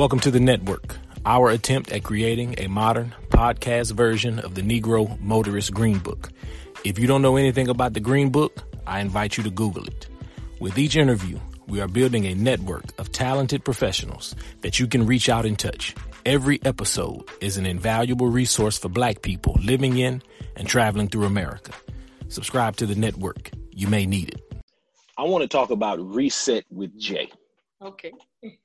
Welcome to the network, our attempt at creating a modern podcast version of the Negro Motorist Green Book. If you don't know anything about the Green Book, I invite you to Google it. With each interview, we are building a network of talented professionals that you can reach out and touch. Every episode is an invaluable resource for black people living in and traveling through America. Subscribe to the network. You may need it. I want to talk about Reset with Jay. Okay.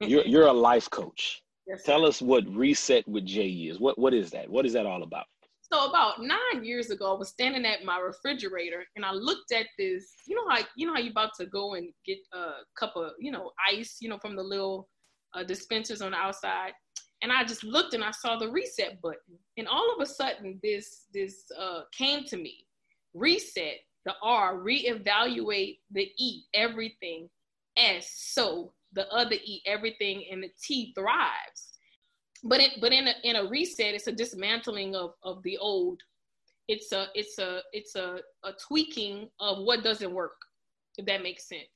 you're you're a life coach. Yes, Tell sir. us what Reset with Jay is. What what is that? What is that all about? So about nine years ago, I was standing at my refrigerator and I looked at this. You know how you know how you about to go and get a cup of you know ice, you know, from the little uh, dispensers on the outside. And I just looked and I saw the reset button, and all of a sudden, this this uh, came to me. Reset the R, reevaluate the E, everything. S, so the other E, everything, and the T thrives. But it, but in a, in a reset, it's a dismantling of, of the old. It's a it's a it's a, a tweaking of what doesn't work. If that makes sense.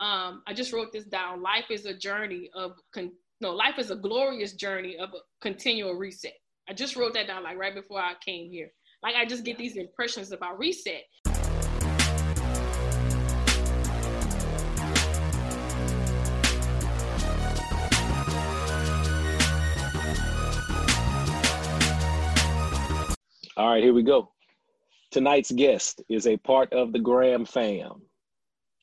Um, I just wrote this down. Life is a journey of con- no. Life is a glorious journey of a continual reset. I just wrote that down like right before I came here. Like I just get these impressions about reset. All right, here we go. Tonight's guest is a part of the Graham fam.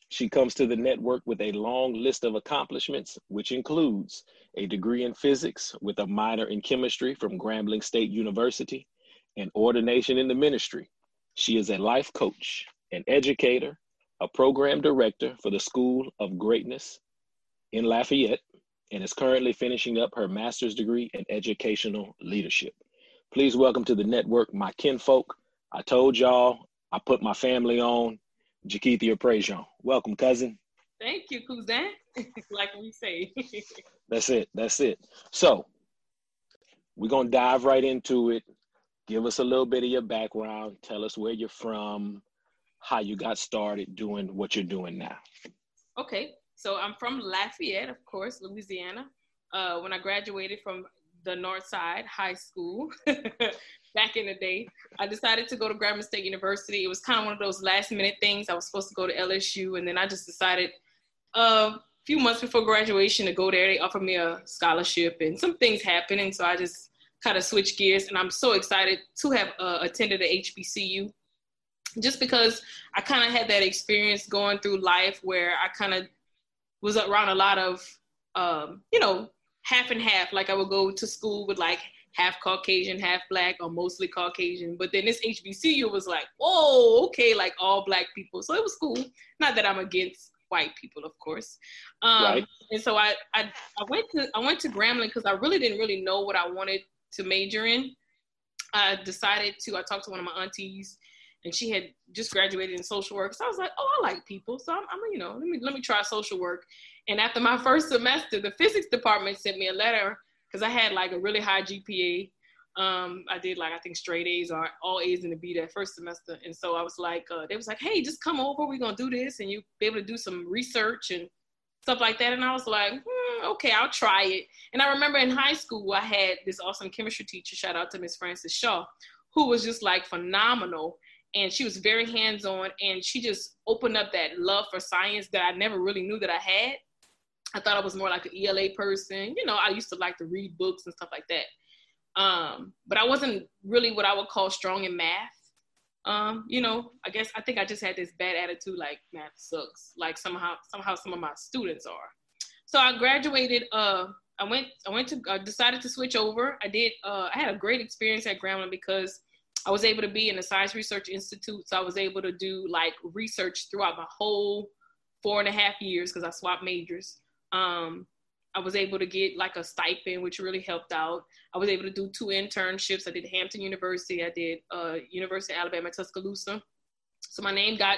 She comes to the network with a long list of accomplishments, which includes a degree in physics with a minor in chemistry from Grambling State University and ordination in the ministry. She is a life coach, an educator, a program director for the School of Greatness in Lafayette, and is currently finishing up her master's degree in educational leadership. Please welcome to the network my kinfolk. I told y'all I put my family on. Jakithia Prejean. Welcome, cousin. Thank you, cousin. like we say. That's it. That's it. So we're gonna dive right into it. Give us a little bit of your background. Tell us where you're from, how you got started doing what you're doing now. Okay, so I'm from Lafayette, of course, Louisiana. Uh, when I graduated from the North Side High School back in the day, I decided to go to Grambling State University. It was kind of one of those last minute things. I was supposed to go to LSU, and then I just decided uh, a few months before graduation to go there. They offered me a scholarship, and some things happened, and so I just kind of switched gears. And I'm so excited to have uh, attended the HBCU just because I kind of had that experience going through life where I kind of was around a lot of, um, you know, half and half. Like I would go to school with like half Caucasian, half black, or mostly Caucasian. But then this HBCU was like, whoa, okay, like all black people. So it was cool. Not that I'm against white people, of course. Um, Right. And so I, I, I went to I went to Grambling because I really didn't really know what I wanted to major in. I decided to. I talked to one of my aunties, and she had just graduated in social work. So I was like, oh, I like people. So I'm, I'm you know, let me let me try social work. And after my first semester, the physics department sent me a letter because I had like a really high GPA. Um, I did like I think straight A's or all A's in the B that first semester, and so I was like, uh, they was like, hey, just come over. We're gonna do this, and you be able to do some research and stuff like that. And I was like, hmm, okay, I'll try it. And I remember in high school, I had this awesome chemistry teacher. Shout out to Miss Frances Shaw, who was just like phenomenal and she was very hands-on and she just opened up that love for science that I never really knew that I had. I thought I was more like an ELA person. You know, I used to like to read books and stuff like that. Um, but I wasn't really what I would call strong in math. Um, you know, I guess I think I just had this bad attitude like math sucks, like somehow somehow some of my students are. So I graduated uh I went I went to I decided to switch over. I did uh I had a great experience at Grambling because I was able to be in the Science Research Institute. So I was able to do like research throughout my whole four and a half years because I swapped majors. Um, I was able to get like a stipend, which really helped out. I was able to do two internships. I did Hampton University. I did uh, University of Alabama Tuscaloosa. So my name got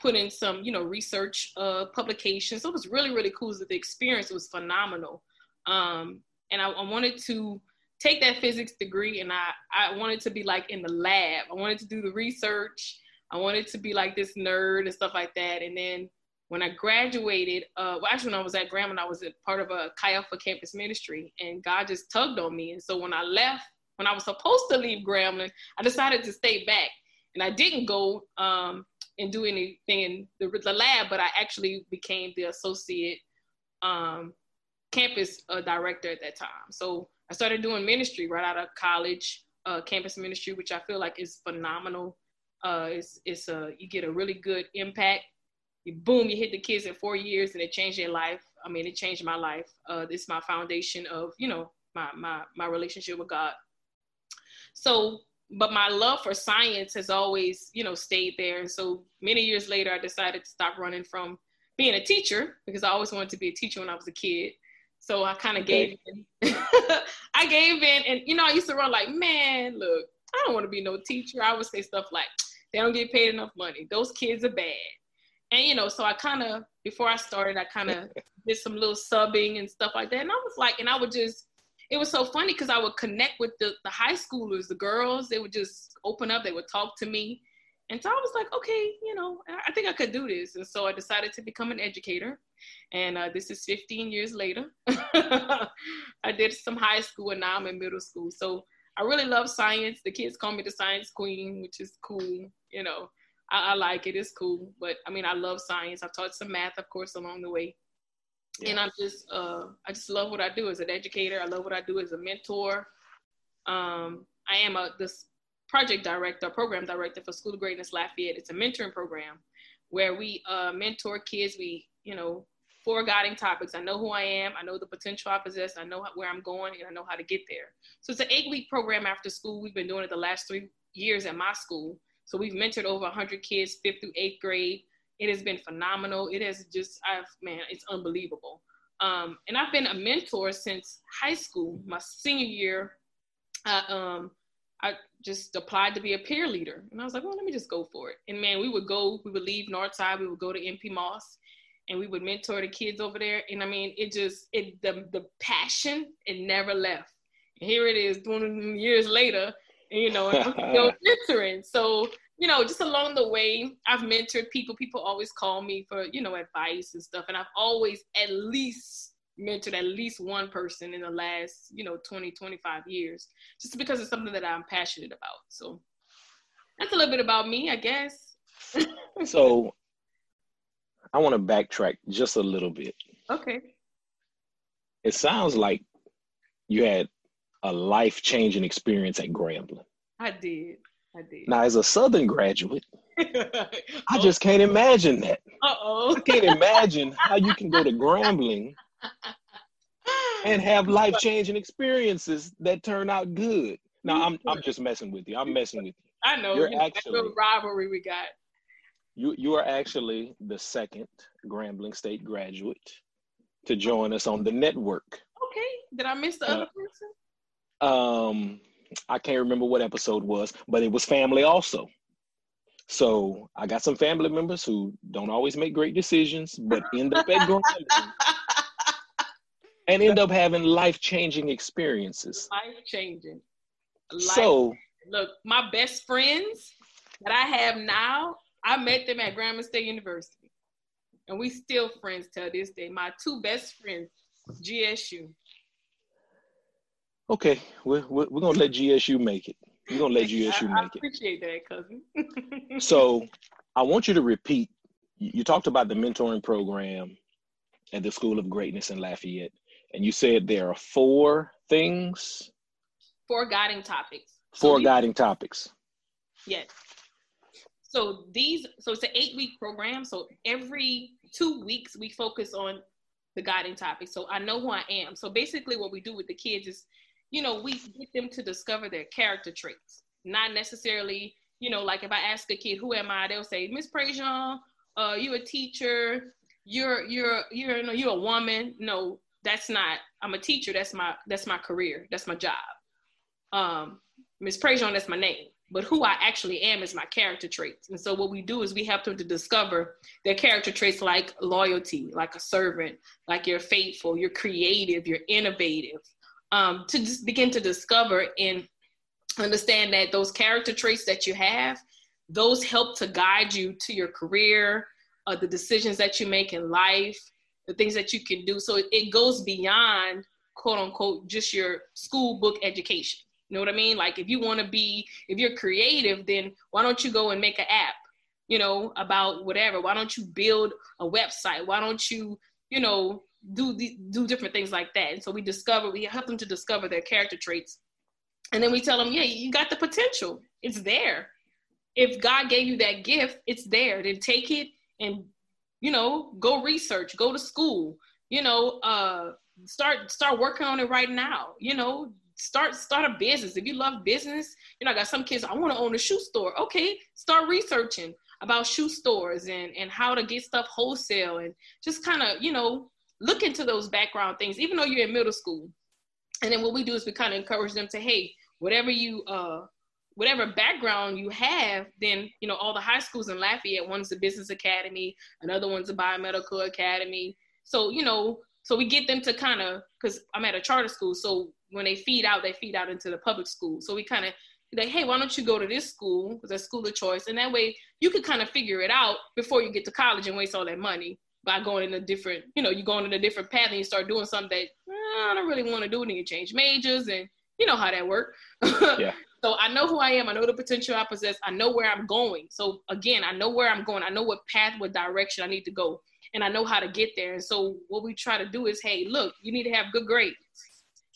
put in some, you know, research uh, publications. So it was really, really cool. The experience was phenomenal. Um, and I, I wanted to take that physics degree and I, I wanted to be like in the lab. I wanted to do the research. I wanted to be like this nerd and stuff like that. And then when I graduated, uh, well, actually, when I was at Grambling, I was a part of a Chi Alpha campus ministry, and God just tugged on me. And so when I left, when I was supposed to leave Grambling, I decided to stay back, and I didn't go um, and do anything in the, the, lab, but I actually became the associate um, campus uh, director at that time. So I started doing ministry right out of college, uh, campus ministry, which I feel like is phenomenal. Uh, it's it's a you get a really good impact you boom, you hit the kids in four years and it changed their life. I mean, it changed my life. Uh, this is my foundation of, you know, my, my, my relationship with God. So, but my love for science has always, you know, stayed there. And so many years later, I decided to stop running from being a teacher because I always wanted to be a teacher when I was a kid. So I kind of okay. gave in. I gave in, and you know, I used to run like, man, look, I don't want to be no teacher. I would say stuff like, they don't get paid enough money. Those kids are bad and you know, so I kind of before I started, I kind of did some little subbing and stuff like that. And I was like, and I would just, it was so funny because I would connect with the, the high schoolers, the girls. They would just open up, they would talk to me, and so I was like, okay, you know, I think I could do this. And so I decided to become an educator. And uh, this is 15 years later. I did some high school and now I'm in middle school. So I really love science. The kids call me the science queen, which is cool, you know. I, I, like it. It's cool. But I mean, I love science. I've taught some math, of course, along the way. Yeah. And I'm just, uh, I just love what I do as an educator. I love what I do as a mentor. Um, I am a this project director, program director for School of Greatness Lafayette. It's a mentoring program where we uh, mentor kids. We, you know, four guiding topics. I know who I am. I know the potential I possess. I know where I'm going, and I know how to get there. So it's an eight week program after school. We've been doing it the last three years at my school. So we've mentored over 100 kids, fifth through eighth grade. It has been phenomenal. It has just, I've, man, it's unbelievable. Um, and I've been a mentor since high school. My senior year, I, um, I just applied to be a peer leader. And I was like, well, let me just go for it. And man, we would go, we would leave Northside, we would go to N.P. Moss and we would mentor the kids over there. And I mean, it just, it the, the passion, it never left. And here it is, 20 years later, you know, I'm still mentoring. So, you know, just along the way, I've mentored people. People always call me for, you know, advice and stuff. And I've always at least mentored at least one person in the last, you know, 20, 25 years, just because it's something that I'm passionate about. So that's a little bit about me, I guess. so I want to backtrack just a little bit. Okay. It sounds like you had a life changing experience at Grambling. I did. I did. Now, as a Southern graduate, I just can't imagine that. Uh oh. I can't imagine how you can go to Grambling and have life changing experiences that turn out good. Now, I'm I'm just messing with you. I'm messing with you. I know. You're you actually rivalry we got. You you are actually the second Grambling State graduate to join us on the network. Okay. Did I miss the uh, other person? Um I can't remember what episode was, but it was family also. So I got some family members who don't always make great decisions, but end up at Grambling and end up having life changing experiences. Life changing. So look, my best friends that I have now, I met them at Grambling State University, and we still friends till this day. My two best friends, GSU. Okay, we're, we're, we're gonna let GSU make it. We're gonna let GSU I, make it. I appreciate that, cousin. so, I want you to repeat. You talked about the mentoring program at the School of Greatness in Lafayette, and you said there are four things. Four guiding topics. Four so guiding topics. Yes. So these, so it's an eight-week program. So every two weeks we focus on the guiding topic. So I know who I am. So basically, what we do with the kids is you know, we get them to discover their character traits, not necessarily, you know, like if I ask a kid, who am I? They'll say, Miss Prejean, uh, you a teacher, you're, you're, you're, you know, you're a woman. No, that's not, I'm a teacher. That's my, that's my career. That's my job. Um, Miss Prejean, that's my name. But who I actually am is my character traits. And so what we do is we help them to discover their character traits like loyalty, like a servant, like you're faithful, you're creative, you're innovative, um, to just begin to discover and understand that those character traits that you have, those help to guide you to your career, uh, the decisions that you make in life, the things that you can do. So it, it goes beyond quote unquote just your school book education. You know what I mean? Like if you want to be, if you're creative, then why don't you go and make an app, you know, about whatever? Why don't you build a website? Why don't you, you know, do the, do different things like that? And so we discover, we help them to discover their character traits, and then we tell them, yeah, you got the potential. It's there. If God gave you that gift, it's there. Then take it and, you know, go research, go to school, you know, uh, start start working on it right now. You know, start start a business. If you love business, you know, I got some kids, I want to own a shoe store. Okay, start researching about shoe stores and and how to get stuff wholesale and just kind of, you know, look into those background things, even though you're in middle school. And then what we do is we kind of encourage them to, hey, whatever you uh whatever background you have, then you know all the high schools in Lafayette. One's a business academy, another one's a biomedical academy. So you know, so we get them to kind of because I'm at a charter school, so when they feed out, they feed out into the public school. So we kind of like, hey, why don't you go to this school? Because that's school of choice, and that way you can kind of figure it out before you get to college and waste all that money by going in a different, you know, you're going in a different path and you start doing something that eh, I don't really want to do, and you change majors, and you know how that works. yeah. So I know who I am. I know the potential I possess. I know where I'm going. So again, I know where I'm going. I know what path, what direction I need to go, and I know how to get there. And so what we try to do is, hey, look, you need to have good grades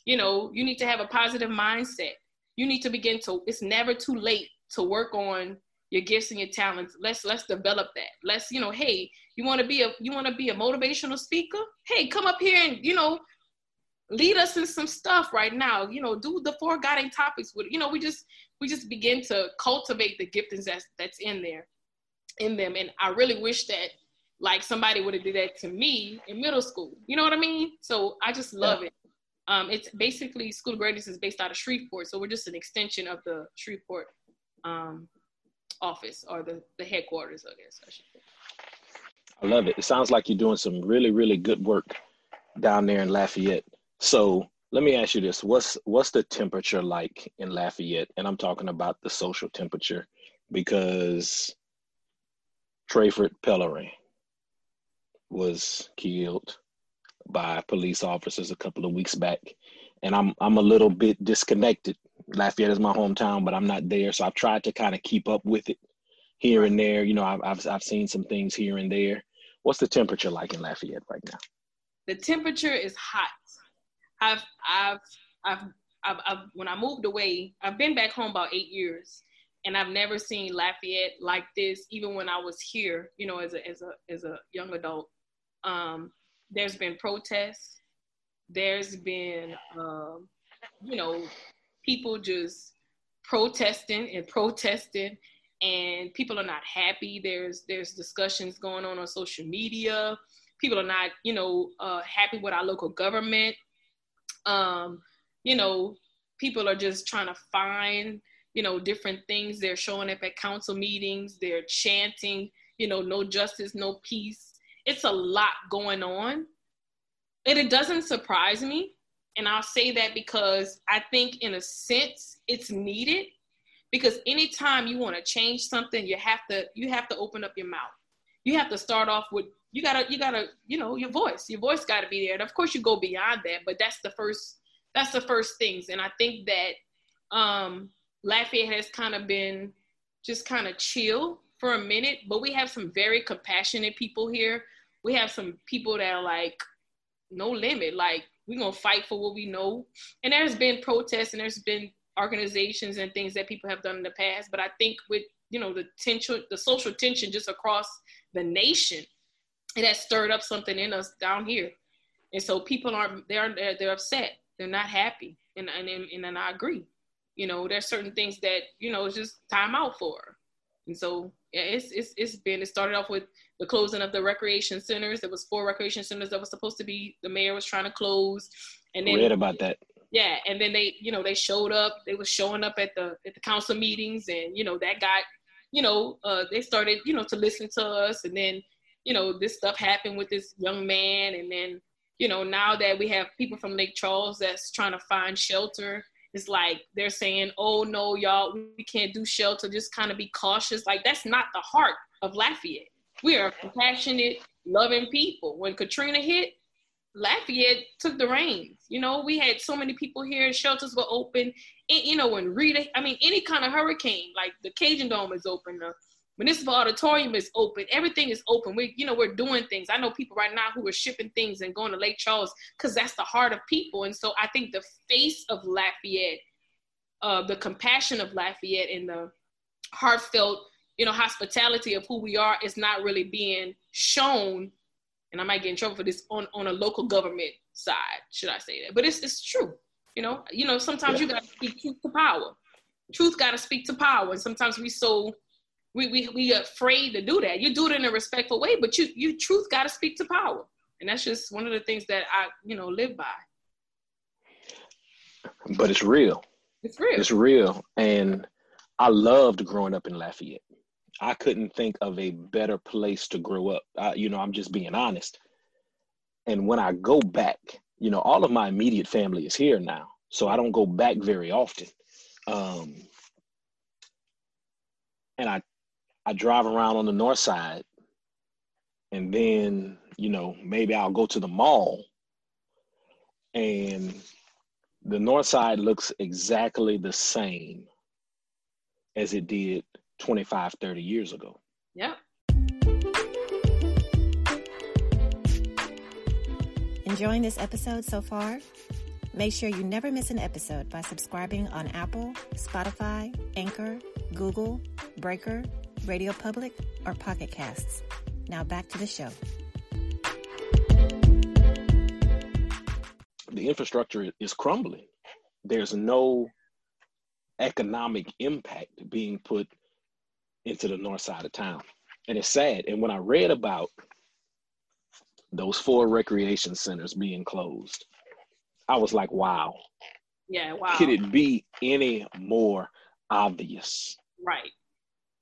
you know you need to have a positive mindset you need to begin to it's never too late to work on your gifts and your talents. Let's let's develop that. Let's you know hey you want to be a you want to be a motivational speaker? Hey come up here and you know lead us in some stuff right now. You know do the four guiding topics with you know we just we just begin to cultivate the giftings that's that's in there in them. And i really wish that like somebody would have did that to me in middle school. You know what i mean? So i just love it. Um, it's basically School of Greatness is based out of Shreveport, so we're just an extension of the Shreveport um, office or the, the headquarters, I guess I should say. I love it. It sounds like you're doing some really, really good work down there in Lafayette. So let me ask you this: what's what's the temperature like in Lafayette? And I'm talking about the social temperature because Trayford Pellerin was killed by police officers a couple of weeks back, and I'm I'm a little bit disconnected. Lafayette is my hometown, but I'm not there, so I've tried to kind of keep up with it here and there. You know, I've, I've I've seen some things here and there. What's the temperature like in Lafayette right now? The temperature is hot. I've I've I've, I've, I've when I moved away, I've been back home about eight years, and I've never seen Lafayette like this. Even when I was here, you know, as a as a as a young adult, um, there's been protests. There's been, um, you know, people just protesting and protesting, and people are not happy. There's there's discussions going on on social media. People are not, you know, uh, happy with our local government. Um, you know, people are just trying to find, you know, different things. They're showing up at council meetings. They're chanting, you know, no justice, no peace it's a lot going on. And it doesn't surprise me. And I'll say that because I think, in a sense, it's needed. Because anytime you want to change something, you have to you have to open up your mouth. You have to start off with you gotta you gotta you know your voice. Your voice got to be there. And of course, you go beyond that, but that's the first that's the first things. And I think that um, Lafayette has kind of been just kind of chill for a minute, but we have some very compassionate people here. We have some people that are like, no limit, like we're gonna fight for what we know. And there's been protests and there's been organizations and things that people have done in the past. But I think with you know the tension, the social tension just across the nation, it has stirred up something in us down here. And so people aren't they're they're, they're upset. They're not happy. And and and, and I agree. You know, there's certain things that you know it's just time out for. And so yeah, it's it's it's been. It started off with the closing of the recreation centers. There was four recreation centers that was supposed to be. The mayor was trying to close, and then read about that. Yeah, and then they, you know, they showed up. They was showing up at the at the council meetings, and you know that got, you know, uh, they started, you know, to listen to us, and then, you know, this stuff happened with this young man, and then, you know, now that we have people from Lake Charles that's trying to find shelter it's like they're saying, oh no, y'all, we can't do shelter, just kind of be cautious. Like that's not the heart of Lafayette. We are compassionate, loving people. When Katrina hit, Lafayette took the reins. You know, we had so many people here, shelters were open. And, you know, when Rita, I mean, any kind of hurricane, like the Cajundome is open, the municipal auditorium is open, everything is open. We, you know, we're doing things. I know people right now who are shipping things and going to Lake Charles because that's the heart of people. And so I think the face of Lafayette, uh, the compassion of Lafayette and the heartfelt, you know, hospitality of who we are is not really being shown and I might get in trouble for this on, on a local government side, should I say that? But it's it's true. You know, you know, sometimes yeah. you gotta speak truth to power. Truth gotta speak to power. And sometimes we so we we we afraid to do that. You do it in a respectful way, but you you truth gotta speak to power. And that's just one of the things that I, you know, live by. But it's real. It's real. It's real. And I loved growing up in Lafayette. I couldn't think of a better place to grow up. I, you know, I'm just being honest. And when I go back, you know, all of my immediate family is here now, so I don't go back very often. Um, and I, I drive around on the north side, and then you know maybe I'll go to the mall, and the north side looks exactly the same as it did 25, 30 years ago. Yeah. Enjoying this episode so far? Make sure you never miss an episode by subscribing on Apple, Spotify, Anchor, Google, Breaker, Radio Public, or Pocket Casts. Now back to the show. The infrastructure is crumbling. There's no economic impact being put into the north side of town. And it's sad. And when I read about those four recreation centers being closed, I was like, wow. Yeah, wow. Could it be any more obvious? Right.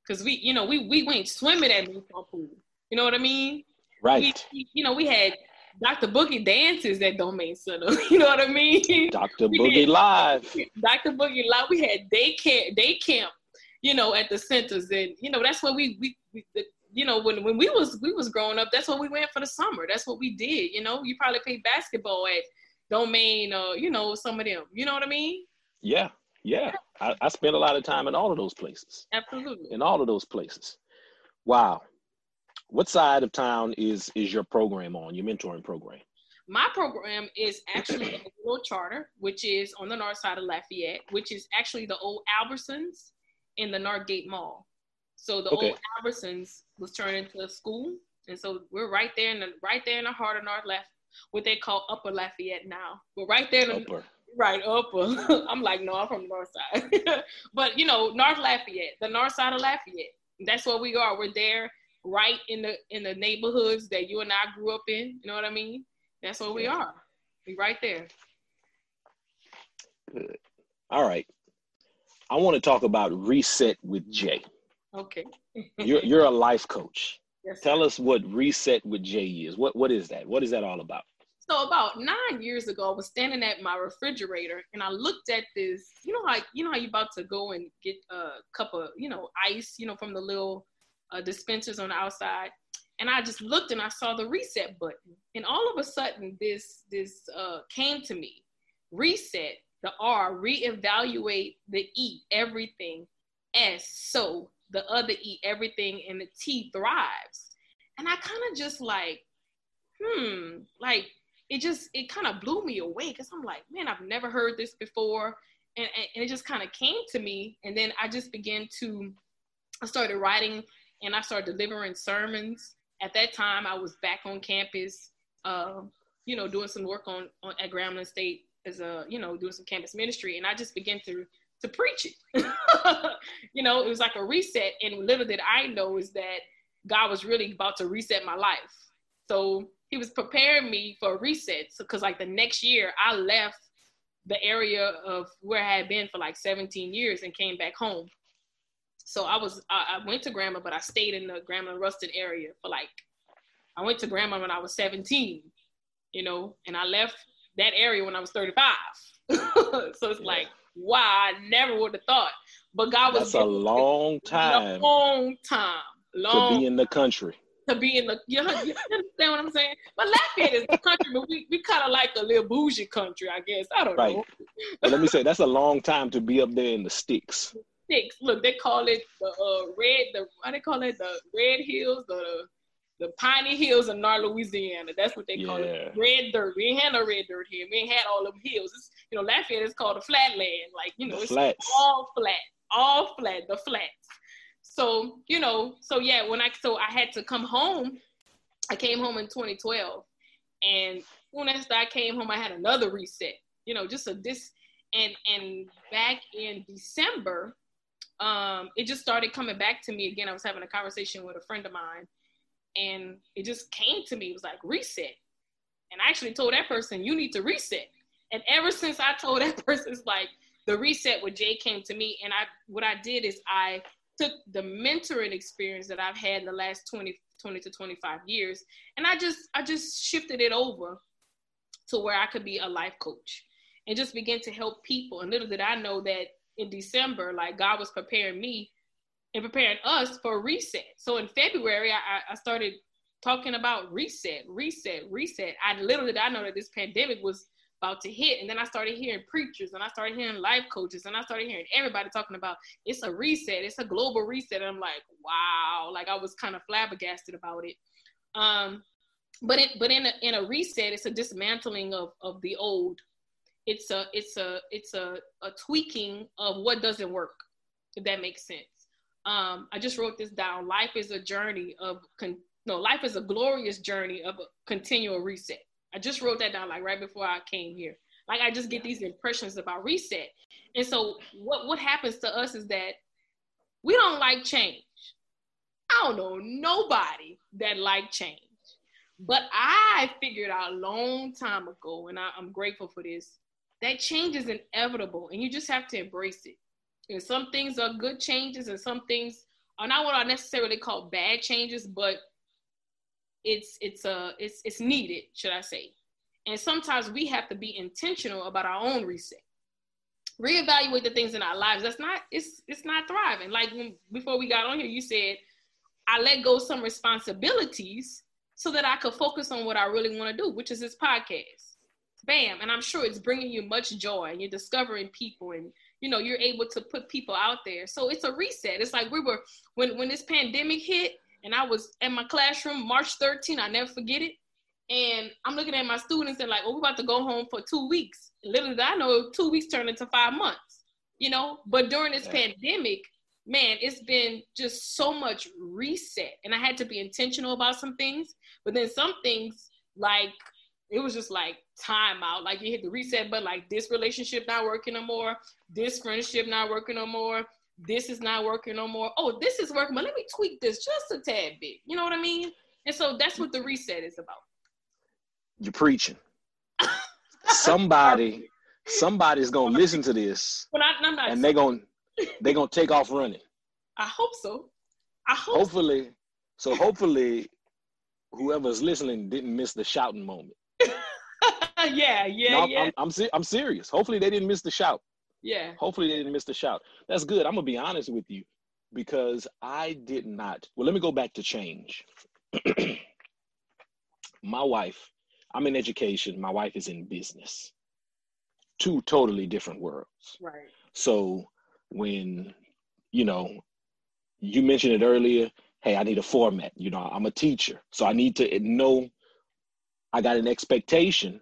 Because we, you know, we we went swimming at Mayflower Pool. You know what I mean? Right. We, you know, we had Dr. Boogie dances at Domingue Center. You know what I mean? Dr. Boogie Live. Dr. Boogie Live. We had day camp, day camp you know, at the centers. And, you know, that's what we, we, we the, you know, when, when we was, we was growing up, that's what we went for the summer. That's what we did. You know, you probably played basketball at Domingue or, uh, you know, some of them, you know what I mean? Yeah. Yeah. I, I spent a lot of time in all of those places. Absolutely. In all of those places. Wow. What side of town is, is your program on, your mentoring program? My program is actually a little charter, which is on the north side of Lafayette, which is actually the old Albertsons in the Northgate Mall. So the okay. old Albertsons was turned into a school, and so we're right there in the right there in the heart of North Left, what they call Upper Lafayette now. We're right there. In the, upper. Right, upper. I'm like, no, I'm from the north side. but you know, North Lafayette, the north side of Lafayette. That's where we are. We're there, right in the in the neighborhoods that you and I grew up in. You know what I mean? That's where we are. We right there. Good. All right. I want to talk about reset with Jay. Okay. you're you're a life coach. Yes. Tell us what reset with Jay is. What what is that? What is that all about? So about nine years ago, I was standing at my refrigerator and I looked at this. You know how you know how you about to go and get a cup of you know ice, you know from the little uh, dispensers on the outside, and I just looked and I saw the reset button, and all of a sudden this this uh, came to me, reset the R, reevaluate the E, everything. S, so the other E, everything, and the T thrives. And I kind of just like, hmm, like it just, it kind of blew me away because I'm like, man, I've never heard this before. And, and it just kind of came to me. And then I just began to, I started writing and I started delivering sermons. At that time, I was back on campus, uh, you know, doing some work on, on at Grambling State as a you know doing some campus ministry and i just began to to preach it you know it was like a reset and little did i know is that god was really about to reset my life so he was preparing me for a reset because so, like the next year i left the area of where i had been for like 17 years and came back home so i was i, I went to Grambling but i stayed in the Grambling ruston area for like i went to Grambling when i was 17 you know and i left that area when I was 35. so it's yeah. like, wow, I never would have thought. But God was That's a long time. Long time. Long to be in the country. To be in the you, understand what I'm saying? But Lafayette is the country, but we, we kind of like a little bougie country, I guess. I don't Right. know. But let me say, that's a long time to be up there in the sticks. Six. Look, they call it the uh, red. The what they call it? The Red Hills, the the Piney Hills in North Louisiana. That's what they call it. Red dirt. We ain't had no red dirt here. We ain't had all them hills. It's, you know, Lafayette is called a flatland. Like you know, The it's flats. all flat, all flat, the flats. So you know, so yeah, when I so I had to come home. I came home in 2012, and when I came home, I had another reset. You know, just a this and and back in December, um, it just started coming back to me again. I was having a conversation with a friend of mine, and it just came to me. It was like reset, and I actually told that person, "You need to reset." And ever since I told that person, it's like the reset with Jay came to me, and I what I did is I took the mentoring experience that I've had in the last 20, 20 to 25 years, and I just I just shifted it over to where I could be a life coach and just begin to help people. And little did I know that in December, like God was preparing me and preparing us for reset. So in February, I- I started talking about reset, reset, reset. I little did I know that this pandemic was about to hit. And then I started hearing preachers and I started hearing life coaches and I started hearing everybody talking about it's a reset, it's a global reset. And I'm like, wow, like I was kind of flabbergasted about it. Um, but it but in a in a reset, it's a dismantling of of the old. It's a it's a it's a, a tweaking of what doesn't work, if that makes sense. Um, I just wrote this down. Life is a journey of con- no, life is a glorious journey of a continual reset. I just wrote that down like right before I came here. Like I just get these impressions about reset. And so what what happens to us is that we don't like change. I don't know nobody that like change. But I figured out a long time ago, and I, I'm grateful for this, that change is inevitable and you just have to embrace it. And some things are good changes and some things are not what I necessarily call bad changes, but it's it's a it's it's needed, should I say. And sometimes we have to be intentional about our own reset. Reevaluate the things in our lives. That's not it's it's not thriving. Like when, before we got on here, you said I let go some responsibilities so that I could focus on what I really want to do, which is this podcast. Bam. And I'm sure it's bringing you much joy and you're discovering people and, you know, you're able to put people out there. So it's a reset. It's like we were, when, when this pandemic hit and I was in my classroom, March 13, I never forget it. And I'm looking at my students and like, oh, we're about to go home for two weeks. Little did I know two weeks turned into five months, you know? But during this Yeah. pandemic, man, it's been just so much reset. And I had to be intentional about some things. But then some things, like, it was just like time out. Like you hit the reset button, like this relationship not working no more, this friendship not working no more, this is not working no more. Oh, this is working, but let me tweak this just a tad bit. You know what I mean? And so that's what the reset is about. You're preaching. Somebody, somebody's gonna listen to this I, I'm not. and they're gonna they're gonna take off running. I hope so. I hope. Hopefully, so hopefully, whoever's listening didn't miss the shouting moment. yeah, yeah, No, I'm, yeah, I'm, I'm, I'm serious. Hopefully, they didn't miss the shout. Yeah. Hopefully, they didn't miss the shout. That's good. I'm gonna be honest with you because I did not. Well, let me go back to change. my wife, I'm in education. My wife is in business. Two totally different worlds. Right. So when, you know, you mentioned it earlier, hey, I need a format. You know, I'm a teacher. So I need to know I got an expectation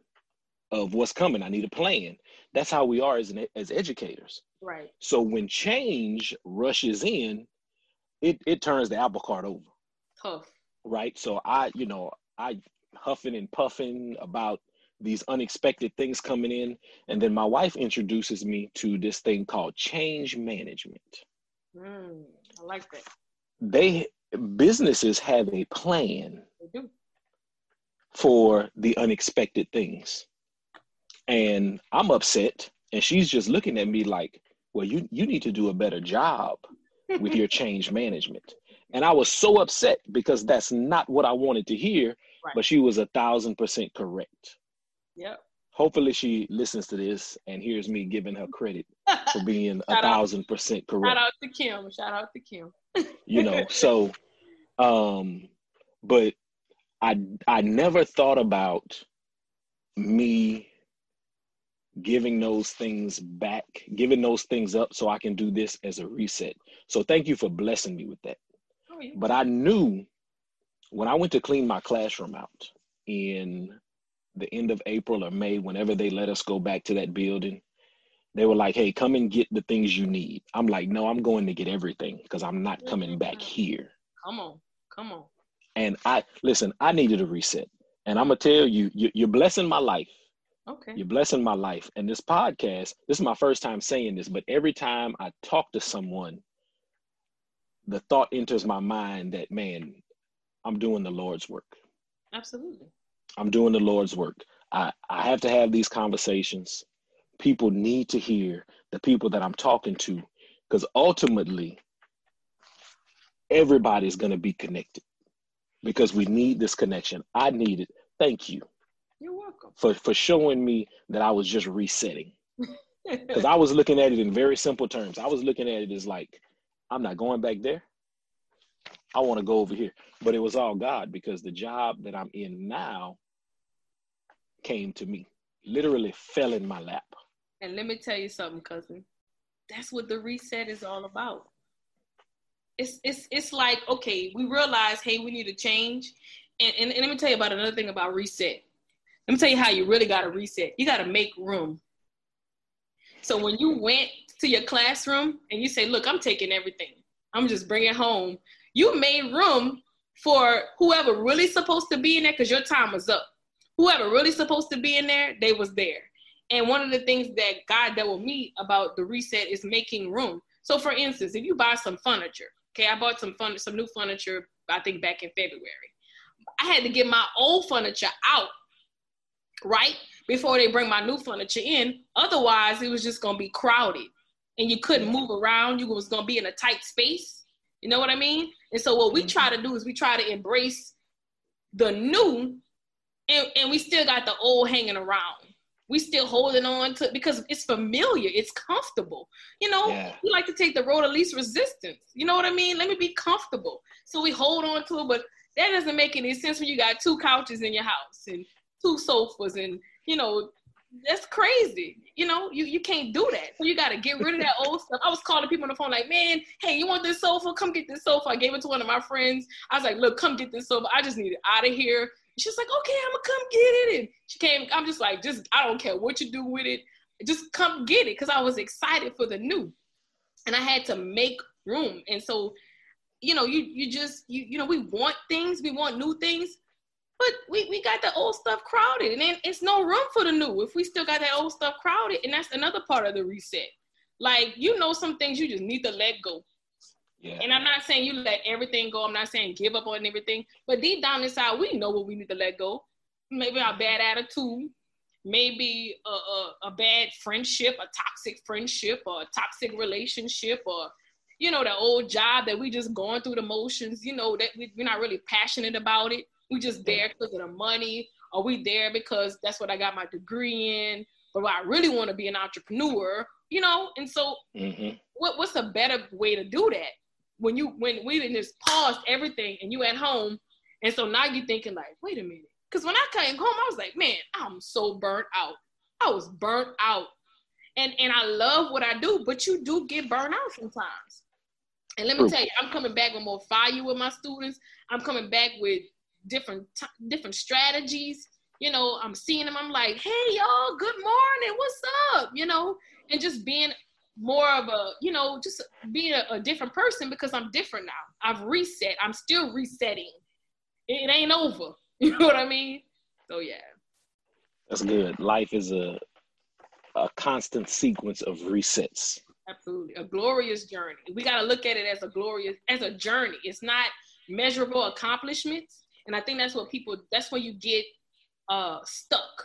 of what's coming. I need a plan. That's how we are as an, as educators. Right. So when change rushes in, it, it turns the apple cart over, Tough. right? So I, you know, I huffing and puffing about these unexpected things coming in. And then my wife introduces me to this thing called change management. Mm, I like that. They businesses have a plan They do. for the unexpected things. And I'm upset. And she's just looking at me like, well, you, you need to do a better job with your change management. And I was so upset because that's not what I wanted to hear, Right. but she was a thousand percent correct. Yep. Hopefully she listens to this and hears me giving her credit for being a Shout out. thousand percent correct. Shout out to Kim. Shout out to Kim. you know so um but I I never thought about me giving those things back, giving those things up so I can do this as a reset. So thank you for blessing me with that. Oh, yeah. But I knew when I went to clean my classroom out in the end of April or May, whenever they let us go back to that building, they were like, hey, come and get the things you need. I'm like, no, I'm going to get everything because I'm not coming back here. Come on, come on. And I, listen, I needed a reset. And I'm going to tell you, you, you're blessing my life. Okay. You're blessing my life. And this podcast, this is my first time saying this, but every time I talk to someone, the thought enters my mind that, man, I'm doing the Lord's work. Absolutely. I'm doing the Lord's work. I, I have to have these conversations. People need to hear the people that I'm talking to because ultimately, everybody's going to be connected because we need this connection. I need it. Thank you. For, for showing me that I was just resetting because I was looking at it in very simple terms. I was looking at it as like, I'm not going back there. I want to go over here. But it was all God because the job that I'm in now came to me, literally fell in my lap. and let me tell you something, cousin. That's what the reset is all about. It's it's it's like okay, we realize hey, we need to change, and, and, and let me tell you about another thing about reset. Let me tell you how you really got to reset. You got to make room. So when you went to your classroom and you say, "Look, I'm taking everything. I'm just bringing home," you made room for whoever really supposed to be in there because your time was up. Whoever really supposed to be in there, they was there. And one of the things that God dealt with me about the reset is making room. So, for instance, if you buy some furniture, okay, I bought some fun, some new furniture, I think back in February. I had to get my old furniture out, right, before they bring my new furniture in. Otherwise, it was just gonna be crowded, and you couldn't move around. You was gonna be in a tight space. You know what I mean? And so, what we mm-hmm. try to do is we try to embrace the new, and, and we still got the old hanging around we still holding on to because it's familiar, it's comfortable. You know, Yeah. we like to take the road of least resistance. You know what I mean? Let me be comfortable. So we hold on to it, but that doesn't make any sense when you got two couches in your house and two sofas and you know that's crazy. You know, you, you can't do that. So you got to get rid of that old stuff. I was calling people on the phone like, man, hey, you want this sofa? Come get this sofa. I gave it to one of my friends. I was like, look, come get this sofa. I just need it out of here. She's like, okay, I'm gonna come get it. And she came. I'm just like, just I don't care what you do with it. Just come get it because I was excited for the new, and I had to make room. And so, you know, you you just you you know we want things, we want new things, but we, we got the old stuff crowded, and then it's no room for the new. If we still got that old stuff crowded, and that's another part of the reset. Like you know, some things you just need to let go. Yeah. And I'm not saying you let everything go. I'm not saying give up on everything. But deep down inside, we know what we need to let go. Maybe our bad attitude, maybe a, a, a bad friendship, a toxic friendship, or a toxic relationship, or you know, the old job that we just going through the motions. You know that we, we're not really passionate about it. We just there because of the money. Are we there because that's what I got my degree in? But I really want to be an entrepreneur. You know, and so hmm what, what's a better way to do that? When you when we just paused everything and you at home and so now you're thinking like wait a minute. Because when i came home i was like man i'm so burnt out. I was burnt out. And and i love what i do but you do get burnt out sometimes. And let me tell you i'm coming back with more fire with my students. I'm coming back with different t- different strategies you know i'm seeing them i'm like hey y'all good morning what's up you know and just being more of a, you know, just being a, a different person because I'm different now. I've reset. I'm still resetting. It, it ain't over. You know what I mean? So yeah. That's good. Life is a a constant sequence of resets. Absolutely. A glorious journey. We got to look at it as a glorious, as a journey. It's not measurable accomplishments. And I think that's what people, that's where you get uh, stuck.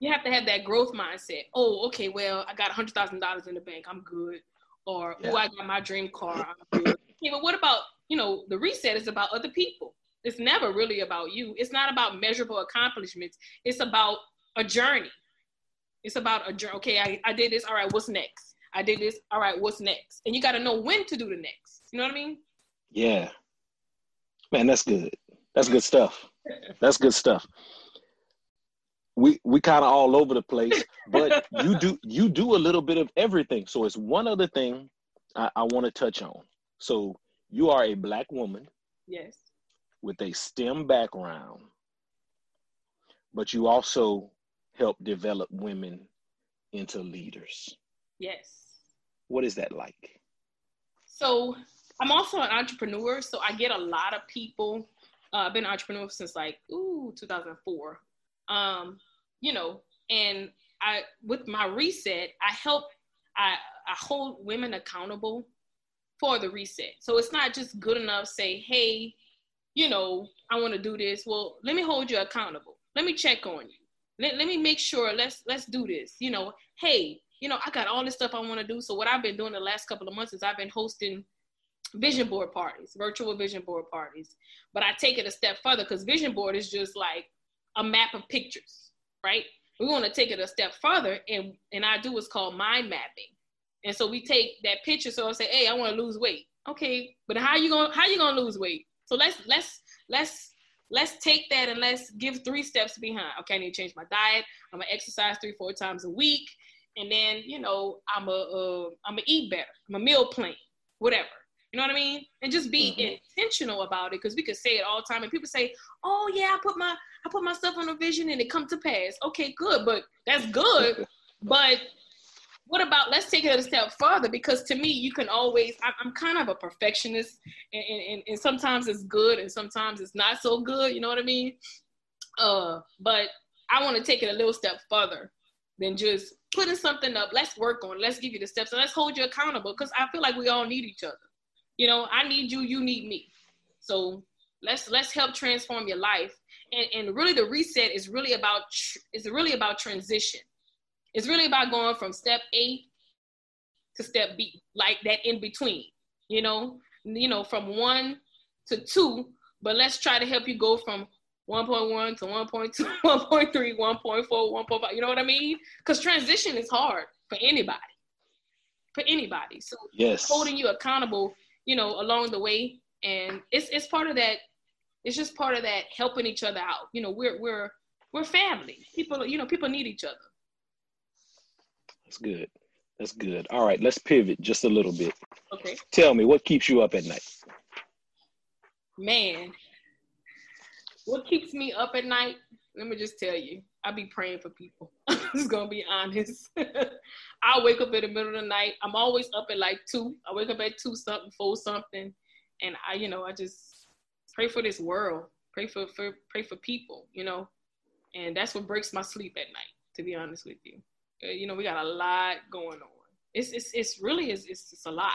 You have to have that growth mindset. Oh, okay, well, I got $100,000 in the bank. I'm good. Or, Yeah. oh, I got my dream car. I'm good. okay, but what about, you know, the reset is about other people. It's never really about you. It's not about measurable accomplishments. It's about a journey. It's about a journey. Okay, I, I did this. All right, what's next? I did this. All right, what's next? And you got to know when to do the next. You know what I mean? Yeah. Man, that's good. That's good stuff. That's good stuff. We we kind of all over the place, but you do you do a little bit of everything. So it's one other thing I, I want to touch on. So you are a black woman. Yes. With a STEM background, but you also help develop women into leaders. Yes. What is that like? So I'm also an entrepreneur, so I get a lot of people. Uh, I've been an entrepreneur since like ooh 2004. Um, you know, and I with my reset, I help I I hold women accountable for the reset. So it's not just good enough say, "Hey, you know, I want to do this." Well, let me hold you accountable. Let me check on you. Let, let me make sure let's let's do this. You know, hey, you know, I got all this stuff I want to do. So what I've been doing the last couple of months is I've been hosting vision board parties, virtual vision board parties. But I take it a step further because vision board is just like a map of pictures, right? We want to take it a step further, and and I do what's called mind mapping. And so we take that picture. So I say, hey, I want to lose weight. Okay, but how you gonna how you gonna lose weight? So let's let's let's let's take that and let's give three steps behind. Okay, I need to change my diet. I'm gonna exercise three four times a week, and then you know I'm a uh, I'm gonna eat better. I'm a meal plan, whatever. You know what I mean? And just be mm-hmm. intentional about it because we could say it all the time and people say, "Oh yeah, I put my I put myself on a vision and it come to pass." Okay, good, but that's good. but what about let's take it a step further because to me you can always I, am kind of a perfectionist and, and, and sometimes it's good and sometimes it's not so good you know what i mean uh but i want to take it a little step further than just putting something up let's work on it. let's give you the steps and let's hold you accountable because i feel like we all need each other you know i need you you need me so let's let's help transform your life and, and really the reset is really about is really about transition it's really about going from step A to step B, like that in between, you know, you know, from one to two, but let's try to help you go from 1.1 to 1.2, 1.3, 1.4, 1.5. You know what I mean? Because transition is hard for anybody. For anybody. So yes. holding you accountable, you know, along the way. And it's it's part of that, it's just part of that helping each other out. You know, we're we're we're family. People, you know, people need each other. That's good. That's good. All right, let's pivot just a little bit. Okay. Tell me what keeps you up at night? Man, what keeps me up at night? Let me just tell you, I be praying for people. I'm just gonna be honest. I wake up in the middle of the night. I'm always up at like two. I wake up at two something, four something, and I, you know, I just pray for this world. Pray for, for pray for people, you know, and that's what breaks my sleep at night. To be honest with you. Uh, you know, we got a lot going on. It's it's it's really it's, it's a lot,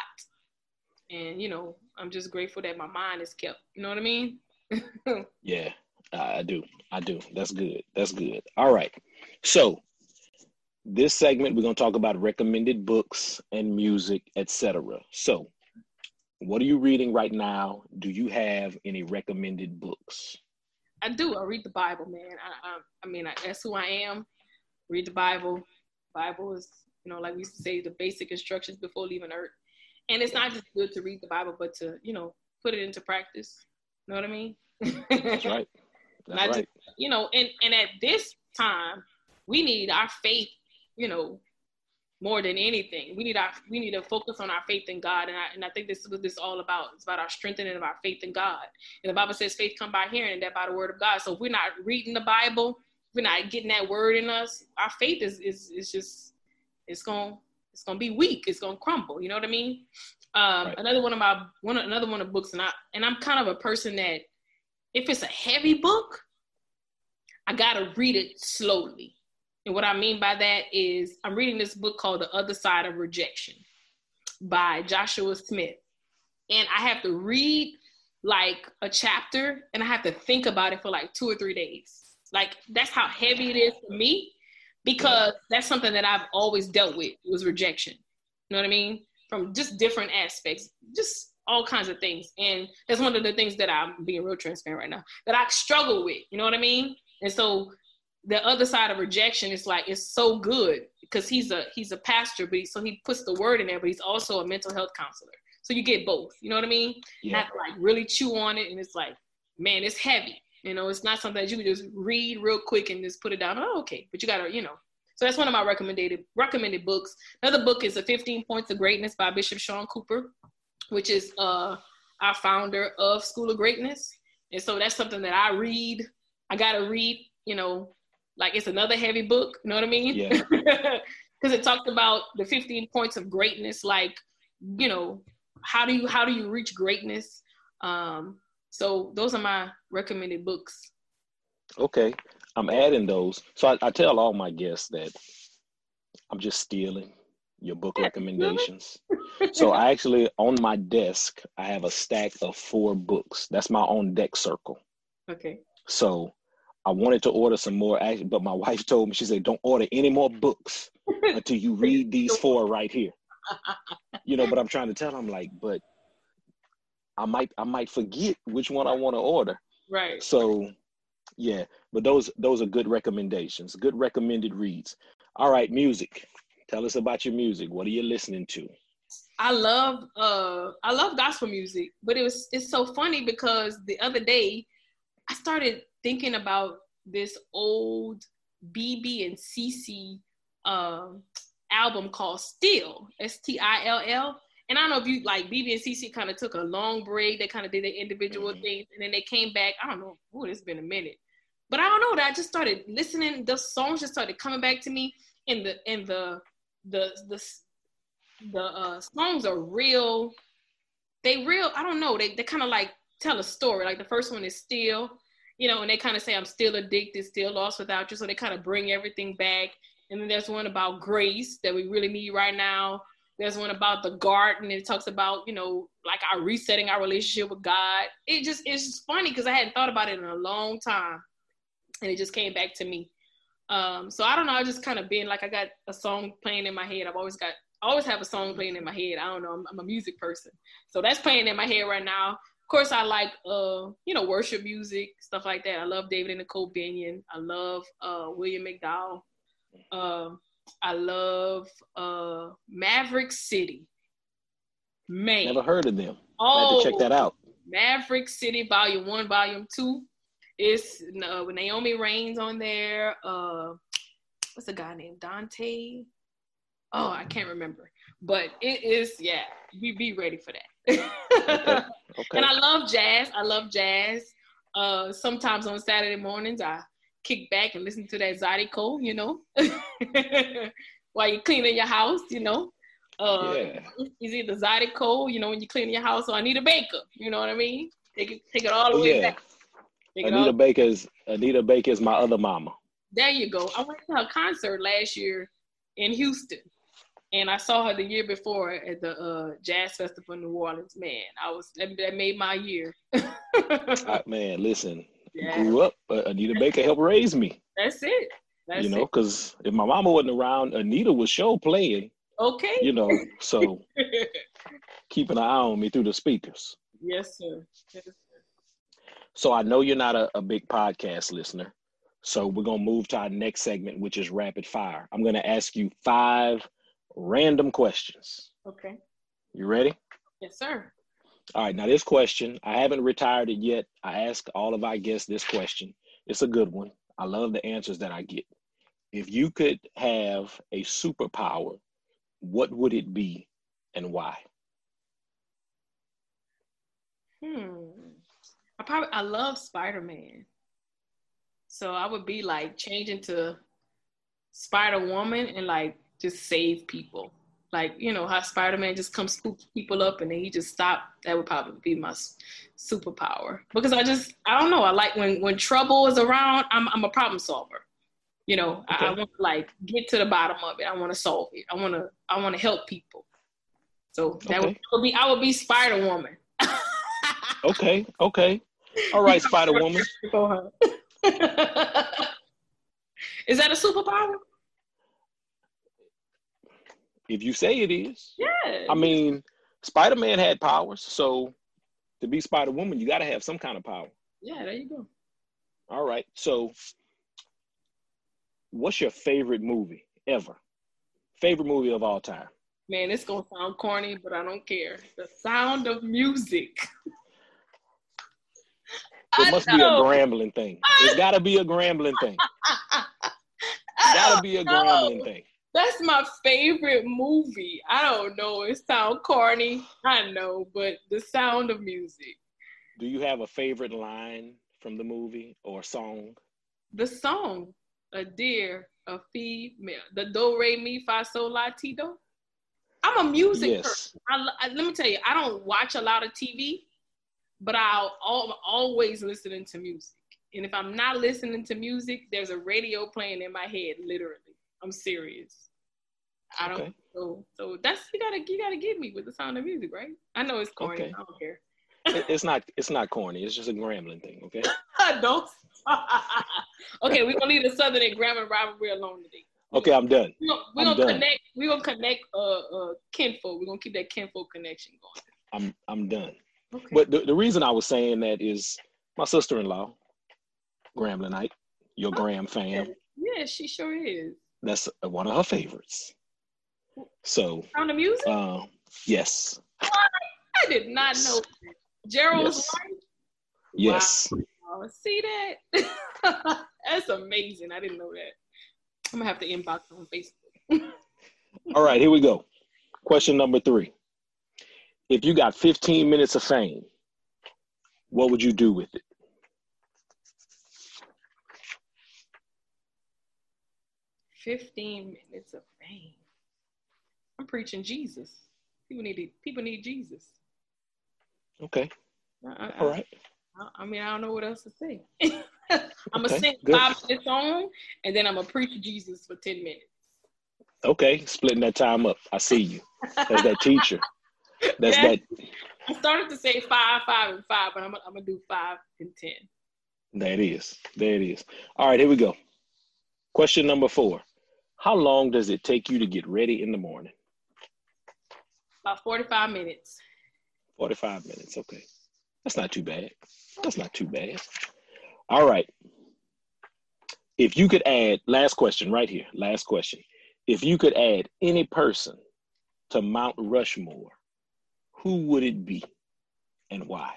and you know, I'm just grateful that my mind is kept. You know what I mean? yeah, I do. I do. That's good. That's good. All right. So this segment we're going to talk about recommended books and music, etc. So, what are you reading right now? Do you have any recommended books? I do. I read the Bible, man. I, I, I mean, I, that's who I am. Read the Bible. Bible is, you know, like we used to say, the basic instructions before leaving Earth. And it's not just good to read the Bible, but to, you know, put it into practice. You know what I mean? That's right. Not right. Just, you know, and and at this time, we need our faith, you know, more than anything. We need our we need to focus on our faith in God, and I and I think this is what this is all about. It's about our strengthening of our faith in God. And the Bible says faith come by hearing, and that by the word of God. So if we're not reading the Bible, we're not getting that word in us, our faith is is is just it's gonna it's gonna be weak. It's gonna crumble. You know what I mean? Um, right. Another one of my one another one of the books, and I and I'm kind of a person that if it's a heavy book, I gotta read it slowly. And what I mean by that is I'm reading this book called The Other Side of Rejection by Joshua Smith. And I have to read like a chapter and I have to think about it for like two or three days. Like that's how heavy it is for me because that's something that I've always dealt with was rejection. You know what I mean? From just different aspects, just all kinds of things. And that's one of the things that I'm being real transparent right now that I struggle with. You know what I mean? And so the other side of rejection is like it's so good because he's a he's a pastor, but he, so he puts the word in there, but he's also a mental health counselor. So you get both. You know what I mean? Yeah. Not like really chew on it, and it's like man, it's heavy. You know, it's not something that you can just read real quick and just put it down. Oh, okay. But you gotta, you know. So that's one of my recommended recommended books. Another book is The 15 Points of Greatness by Bishop Sean Cooper, which is uh our founder of School of Greatness. And so that's something that I read. I gotta read, you know, like it's another heavy book, you know what I mean? Yeah. Because it talked about the 15 points of greatness, like, you know, how do you how do you reach greatness? Um, so those are my recommended books. Okay. I'm adding those. So I, I tell all my guests that I'm just stealing your book recommendations. so I actually on my desk I have a stack of four books. That's my own deck circle. Okay. So I wanted to order some more, but my wife told me she said, "Don't order any more books until you read these four right here." You know, but I'm trying to tell them like, but I might I might forget which one I want to order. Right. So, yeah, but those those are good recommendations, good recommended reads. All right, music. Tell us about your music. What are you listening to? I love uh I love gospel music, but it was it's so funny because the other day I started thinking about this old BeBe and CeCe uh, album called Still, S T I L L. And I don't know if you like BeBe and CeCe kind of took a long break. They kind of did their individual mm-hmm. things, and then they came back. I don't know. Oh, it's been a minute, but I don't know. That I just started listening. The songs just started coming back to me, and the and the the the the uh, songs are real. They real. I don't know. They they kind of like tell a story. Like the first one is Still, you know, and they kind of say I'm still addicted, still lost without you. So they kind of bring everything back. And then there's one about grace that we really need right now. There's one about the garden. It talks about, you know, like our resetting our relationship with God. It just it's just funny because I hadn't thought about it in a long time. And it just came back to me. Um, so I don't know, I just kind of been like I got a song playing in my head. I've always got I always have a song playing in my head. I don't know, I'm, I'm a music person. So that's playing in my head right now Of course, I like uh, you know, worship music, stuff like that. I love David and Nicole Binion. I love uh, William McDowell. Uh, I love uh, Maverick City. Man, never heard of them. Oh, I have to check that out. Maverick City, Volume One, Volume Two. It's uh, Naomi Raines on there. Uh, what's a guy named Dante? Oh, I can't remember. But it is, yeah. We be ready for that. okay. Okay. And I love jazz. I love jazz. Uh, sometimes on Saturday mornings, I kick back and listen to that Zydeco, you know, while you're cleaning your house, you know. Uh, yeah. It's either Zydeco, you know, when you're cleaning your house, or Anita Baker, you know what I mean? Take it, take it all the way yeah. back. Anita Baker's Anita Baker is my other mama. There you go. I went to her concert last year in Houston and I saw her the year before at the uh, Jazz Festival in New Orleans. Man, I was that, that made my year. uh, man, listen, yeah. grew up. but Anita Baker helped raise me. That's it. That's you know, because if my mama wasn't around, Anita was show playing. Okay. You know, so keep an eye on me through the speakers. Yes, sir. Yes, sir. So I know you're not a, a big podcast listener. So we're gonna move to our next segment, which is rapid fire. I'm gonna ask you five random questions. Okay. You ready? Yes, sir. All right. Now, this question, I haven't retired it yet. I ask all of our guests this question. It's a good one. I love the answers that I get. If you could have a superpower, what would it be and why? Hmm. I probably I love Spider Man. So I would be like changing to Spider Woman and like just save people. Like, you know, how Spider Man just comes scoops people up and then he just stop. That would probably be my superpower. Because I just, I don't know. I like when, when trouble is around, I'm, I'm a problem solver. You know, okay. I, I want to like get to the bottom of it. I want to solve it. I want to, I want to help people. So that okay. would, would be, I would be Spider Woman. Okay. Okay. All right, Spider Woman. Is that a superpower? If you say it is. Yeah. I mean, Spider Man had powers, so to be Spider Woman, you got to have some kind of power. Yeah, there you go. All right. So, what's your favorite movie ever? Favorite movie of all time? Man, it's gonna sound corny, but I don't care. The Sound of Music. It must be a Grambling thing. It's got to be a Grambling thing. Got to be a Grambling thing. That's my favorite movie. I don't know. It sounds corny. I know, but the sound of music. Do you have a favorite line from the movie or song? The song, a deer, a female, the do re mi fa sol la ti do. I'm a music Yes. person. I, I- let me tell you, I don't watch a lot of TV, but I'll al- always listening to music. And if I'm not listening to music, there's a radio playing in my head. Literally, I'm serious. I don't. Okay. So, so that's you gotta you gotta get me with the sound of music, right? I know it's corny. Okay. I don't care. It's not. It's not corny. It's just a Grambling thing. Okay. don't. okay, we're gonna leave the Southern and Grambling rivalry alone today. Okay. I'm done. We're gonna, we're I'm gonna done. connect. We're gonna connect. Uh, uh, kinfolk. We're gonna keep that kinfolk connection going. I'm. I'm done. Okay. But the, the reason I was saying that is my sister-in-law, Gramblingite, your Gram fam. yeah, she sure is. That's one of her favorites. So, Sound of music. uh, yes, I did not know. That. Gerald's Yes. wife. yes. Oh, see that? That's amazing. I didn't know that. I'm gonna have to inbox on Facebook. All right, here we go. Question number three. If you got 15 minutes of fame, what would you do with it? Fifteen minutes of fame. I'm preaching Jesus. People need people need Jesus. Okay. I, I- All right. I, I mean, I don't know what else to say. I'm gonna Okay, sing five minutes on, and then I'm gonna preach Jesus for ten minutes. Okay. Splitting that time up. I see you. as that teacher. That's Yeah. that. I started to say five, five, and five, but I'm, gonna- I'm gonna do five and ten. There it is. There it is. All right, here we go. Question number four. How long does it take you to get ready in the morning? About 45 minutes. 45 minutes. Okay. That's not too bad. That's not too bad. All right. If you could add, last question right here, last question. If you could add any person to Mount Rushmore, who would it be and why?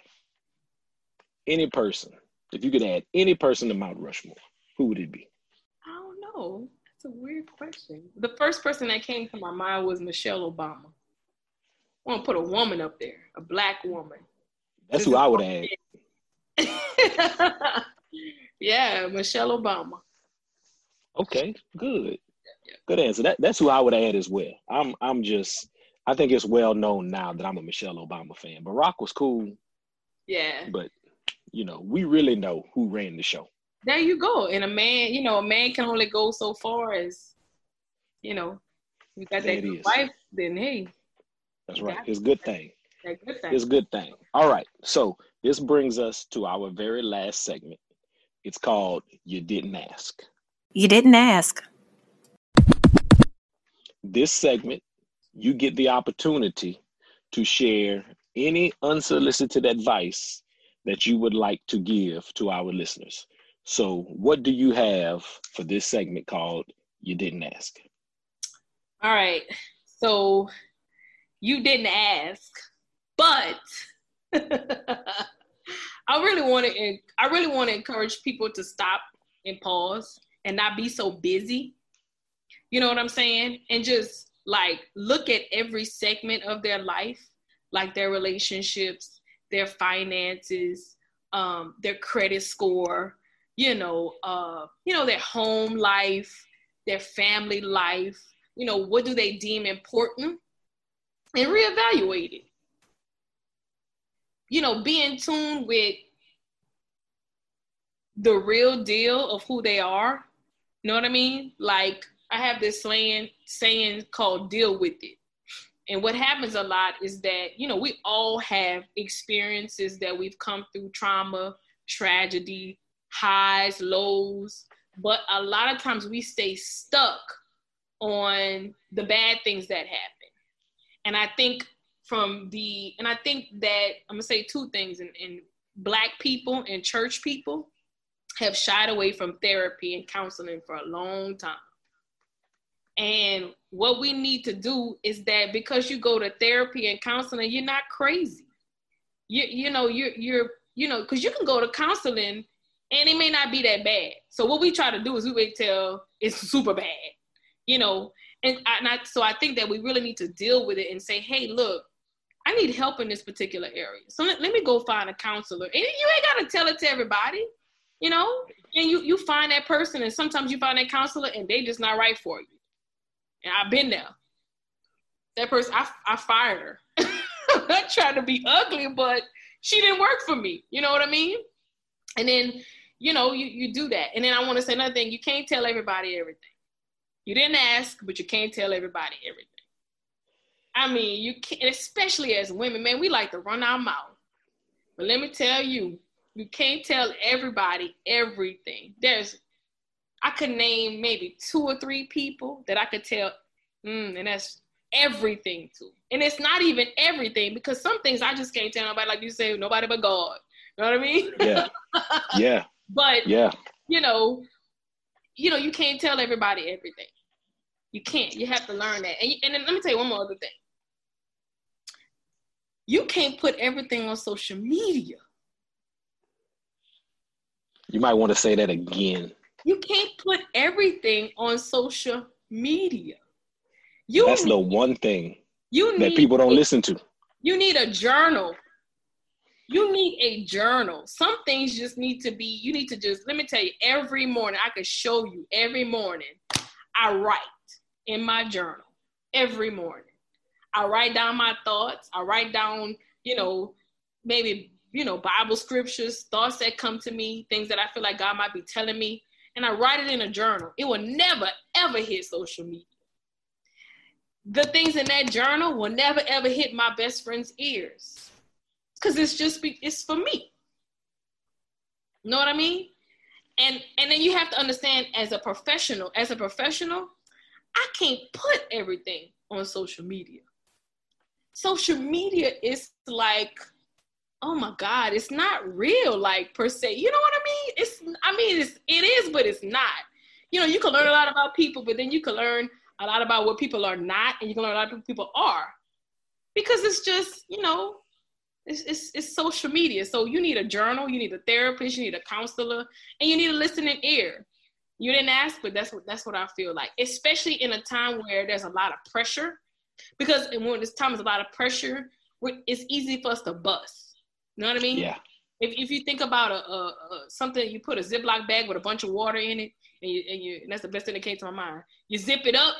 Any person. If you could add any person to Mount Rushmore, who would it be? I don't know. That's a weird question. The first person that came to my mind was Michelle Obama. I want to put a woman up there, a black woman. That's who I would add. yeah, Michelle Obama. Okay, good. Good answer. That that's who I would add as well. I'm I'm just I think it's well known now that I'm a Michelle Obama fan. Barack was cool, Yeah. but you know, we really know who ran the show. There you go. And a man, you know, a man can only go so far as, you know, you got There that it good wife, then hey, That's right. It's a good thing. that good thing. It's a good thing. All right. So this brings us to our very last segment. It's called You Didn't Ask. You didn't ask. This segment, you get the opportunity to share any unsolicited advice that you would like to give to our listeners. So, what do you have for this segment called You Didn't Ask? All right. So you didn't ask, but I really want to I really want to encourage people to stop and pause and not be so busy. You know what I'm saying? And just like look at every segment of their life, like their relationships, their finances, um, their credit score, you know, uh, you know, their home life, their family life, you know, what do they deem important and reevaluate it. You know, be in tune with the real deal of who they are. You know what I mean? Like I have this saying saying called deal with it. And what happens a lot is that, you know, we all have experiences that we've come through trauma, tragedy, highs, lows, but a lot of times we stay stuck on the bad things that happen. And I think from the, and I think that I'm gonna say two things, and, and black people and church people have shied away from therapy and counseling for a long time. And what we need to do is that because you go to therapy and counseling, you're not crazy. You, you know, you're, you're, you know, because you can go to counseling and it may not be that bad. So what we try to do is we wait till it's super bad, you know. And, I, and I, so I think that we really need to deal with it and say, hey, look, I need help in this particular area. So let, let me go find a counselor. And you ain't got to tell it to everybody, you know. And you you find that person, and sometimes you find that counselor, and they just not right for you. And I've been there. That person, I, I fired her. not trying to be ugly, but she didn't work for me. You know what I mean? And then, you know, you, you do that. And then I want to say another thing. You can't tell everybody everything. You didn't ask, but you can't tell everybody everything. I mean, you can't, especially as women, man, we like to run our mouth. But let me tell you, you can't tell everybody everything. There's, I could name maybe two or three people that I could tell, mm, and that's everything to. And it's not even everything because some things I just can't tell nobody, like you say, nobody but God. You know what I mean? Yeah. Yeah. but yeah, you know, you know, you can't tell everybody everything. You can't. You have to learn that. And, and then let me tell you one more other thing. You can't put everything on social media. You might want to say that again. You can't put everything on social media. You That's need, the one thing you that people don't a- listen to. You need a journal. You need a journal. Some things just need to be, you need to just, let me tell you, every morning, I could show you every morning, I write in my journal every morning. I write down my thoughts. I write down, you know, maybe, you know, Bible scriptures, thoughts that come to me, things that I feel like God might be telling me. And I write it in a journal. It will never, ever hit social media. The things in that journal will never ever hit my best friend's ears. Because it's just it's for me. Know what i mean? And and then you have to understand as a professional as a professional i can't put everything on social media. Social media is like oh my god it's not real like per se you know what i mean it's i mean it's it is but it's not you know you can learn a lot about people but then you can learn a lot about what people are not, and you can learn a lot of what people are, because it's just you know, it's, it's it's social media. So you need a journal, you need a therapist, you need a counselor, and you need a listening ear. You didn't ask, but that's what that's what I feel like, especially in a time where there's a lot of pressure, because when this time is a lot of pressure, it's easy for us to bust. You know what I mean? Yeah. If, if you think about a, a, a something, you put a Ziploc bag with a bunch of water in it, and you, and you and that's the best thing that came to my mind. You zip it up,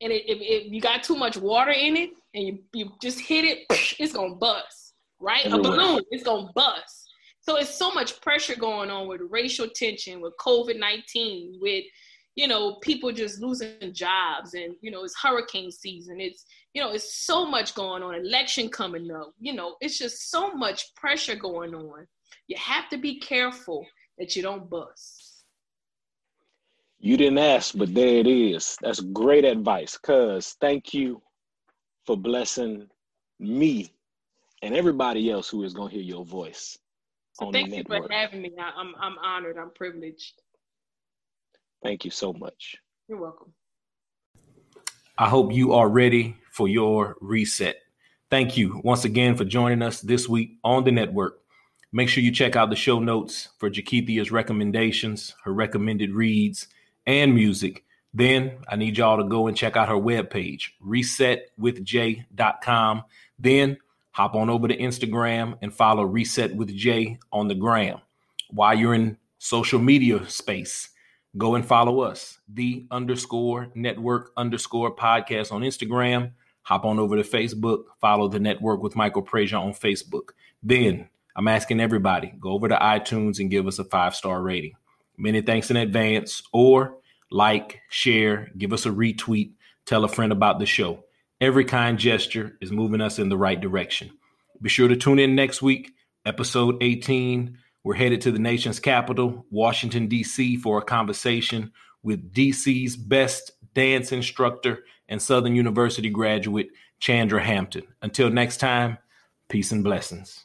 and it, if, if you got too much water in it, and you, you just hit it, it's gonna bust, right? Everywhere. A balloon, it's gonna bust. So it's so much pressure going on with racial tension, with COVID nineteen, with you know people just losing jobs, and you know it's hurricane season. It's you know it's so much going on. Election coming up. You know it's just so much pressure going on. You have to be careful that you don't bust. You didn't ask, but there it is. That's great advice. Cuz thank you for blessing me and everybody else who is going to hear your voice So thank you network. for having me. I, I'm I'm honored. I'm privileged. Thank you so much. You're welcome. I hope you are ready for your reset. Thank you once again for joining us this week on the network. Make sure you check out the show notes for Jakithia's recommendations, her recommended reads, and music. Then I need y'all to go and check out her webpage, resetwithj.com. Then hop on over to Instagram and follow Reset with J on the gram. While you're in social media space, go and follow us, the underscore network underscore podcast on Instagram. Hop on over to Facebook, follow the network with Michael Prasia on Facebook. Then I'm asking everybody, go over to iTunes and give us a five star rating. Many thanks in advance, or like, share, give us a retweet, tell a friend about the show. Every kind gesture is moving us in the right direction. Be sure to tune in next week, episode 18. We're headed to the nation's capital, Washington, D.C., for a conversation with D.C.'s best dance instructor and Southern University graduate, Chandra Hampton. Until next time, peace and blessings.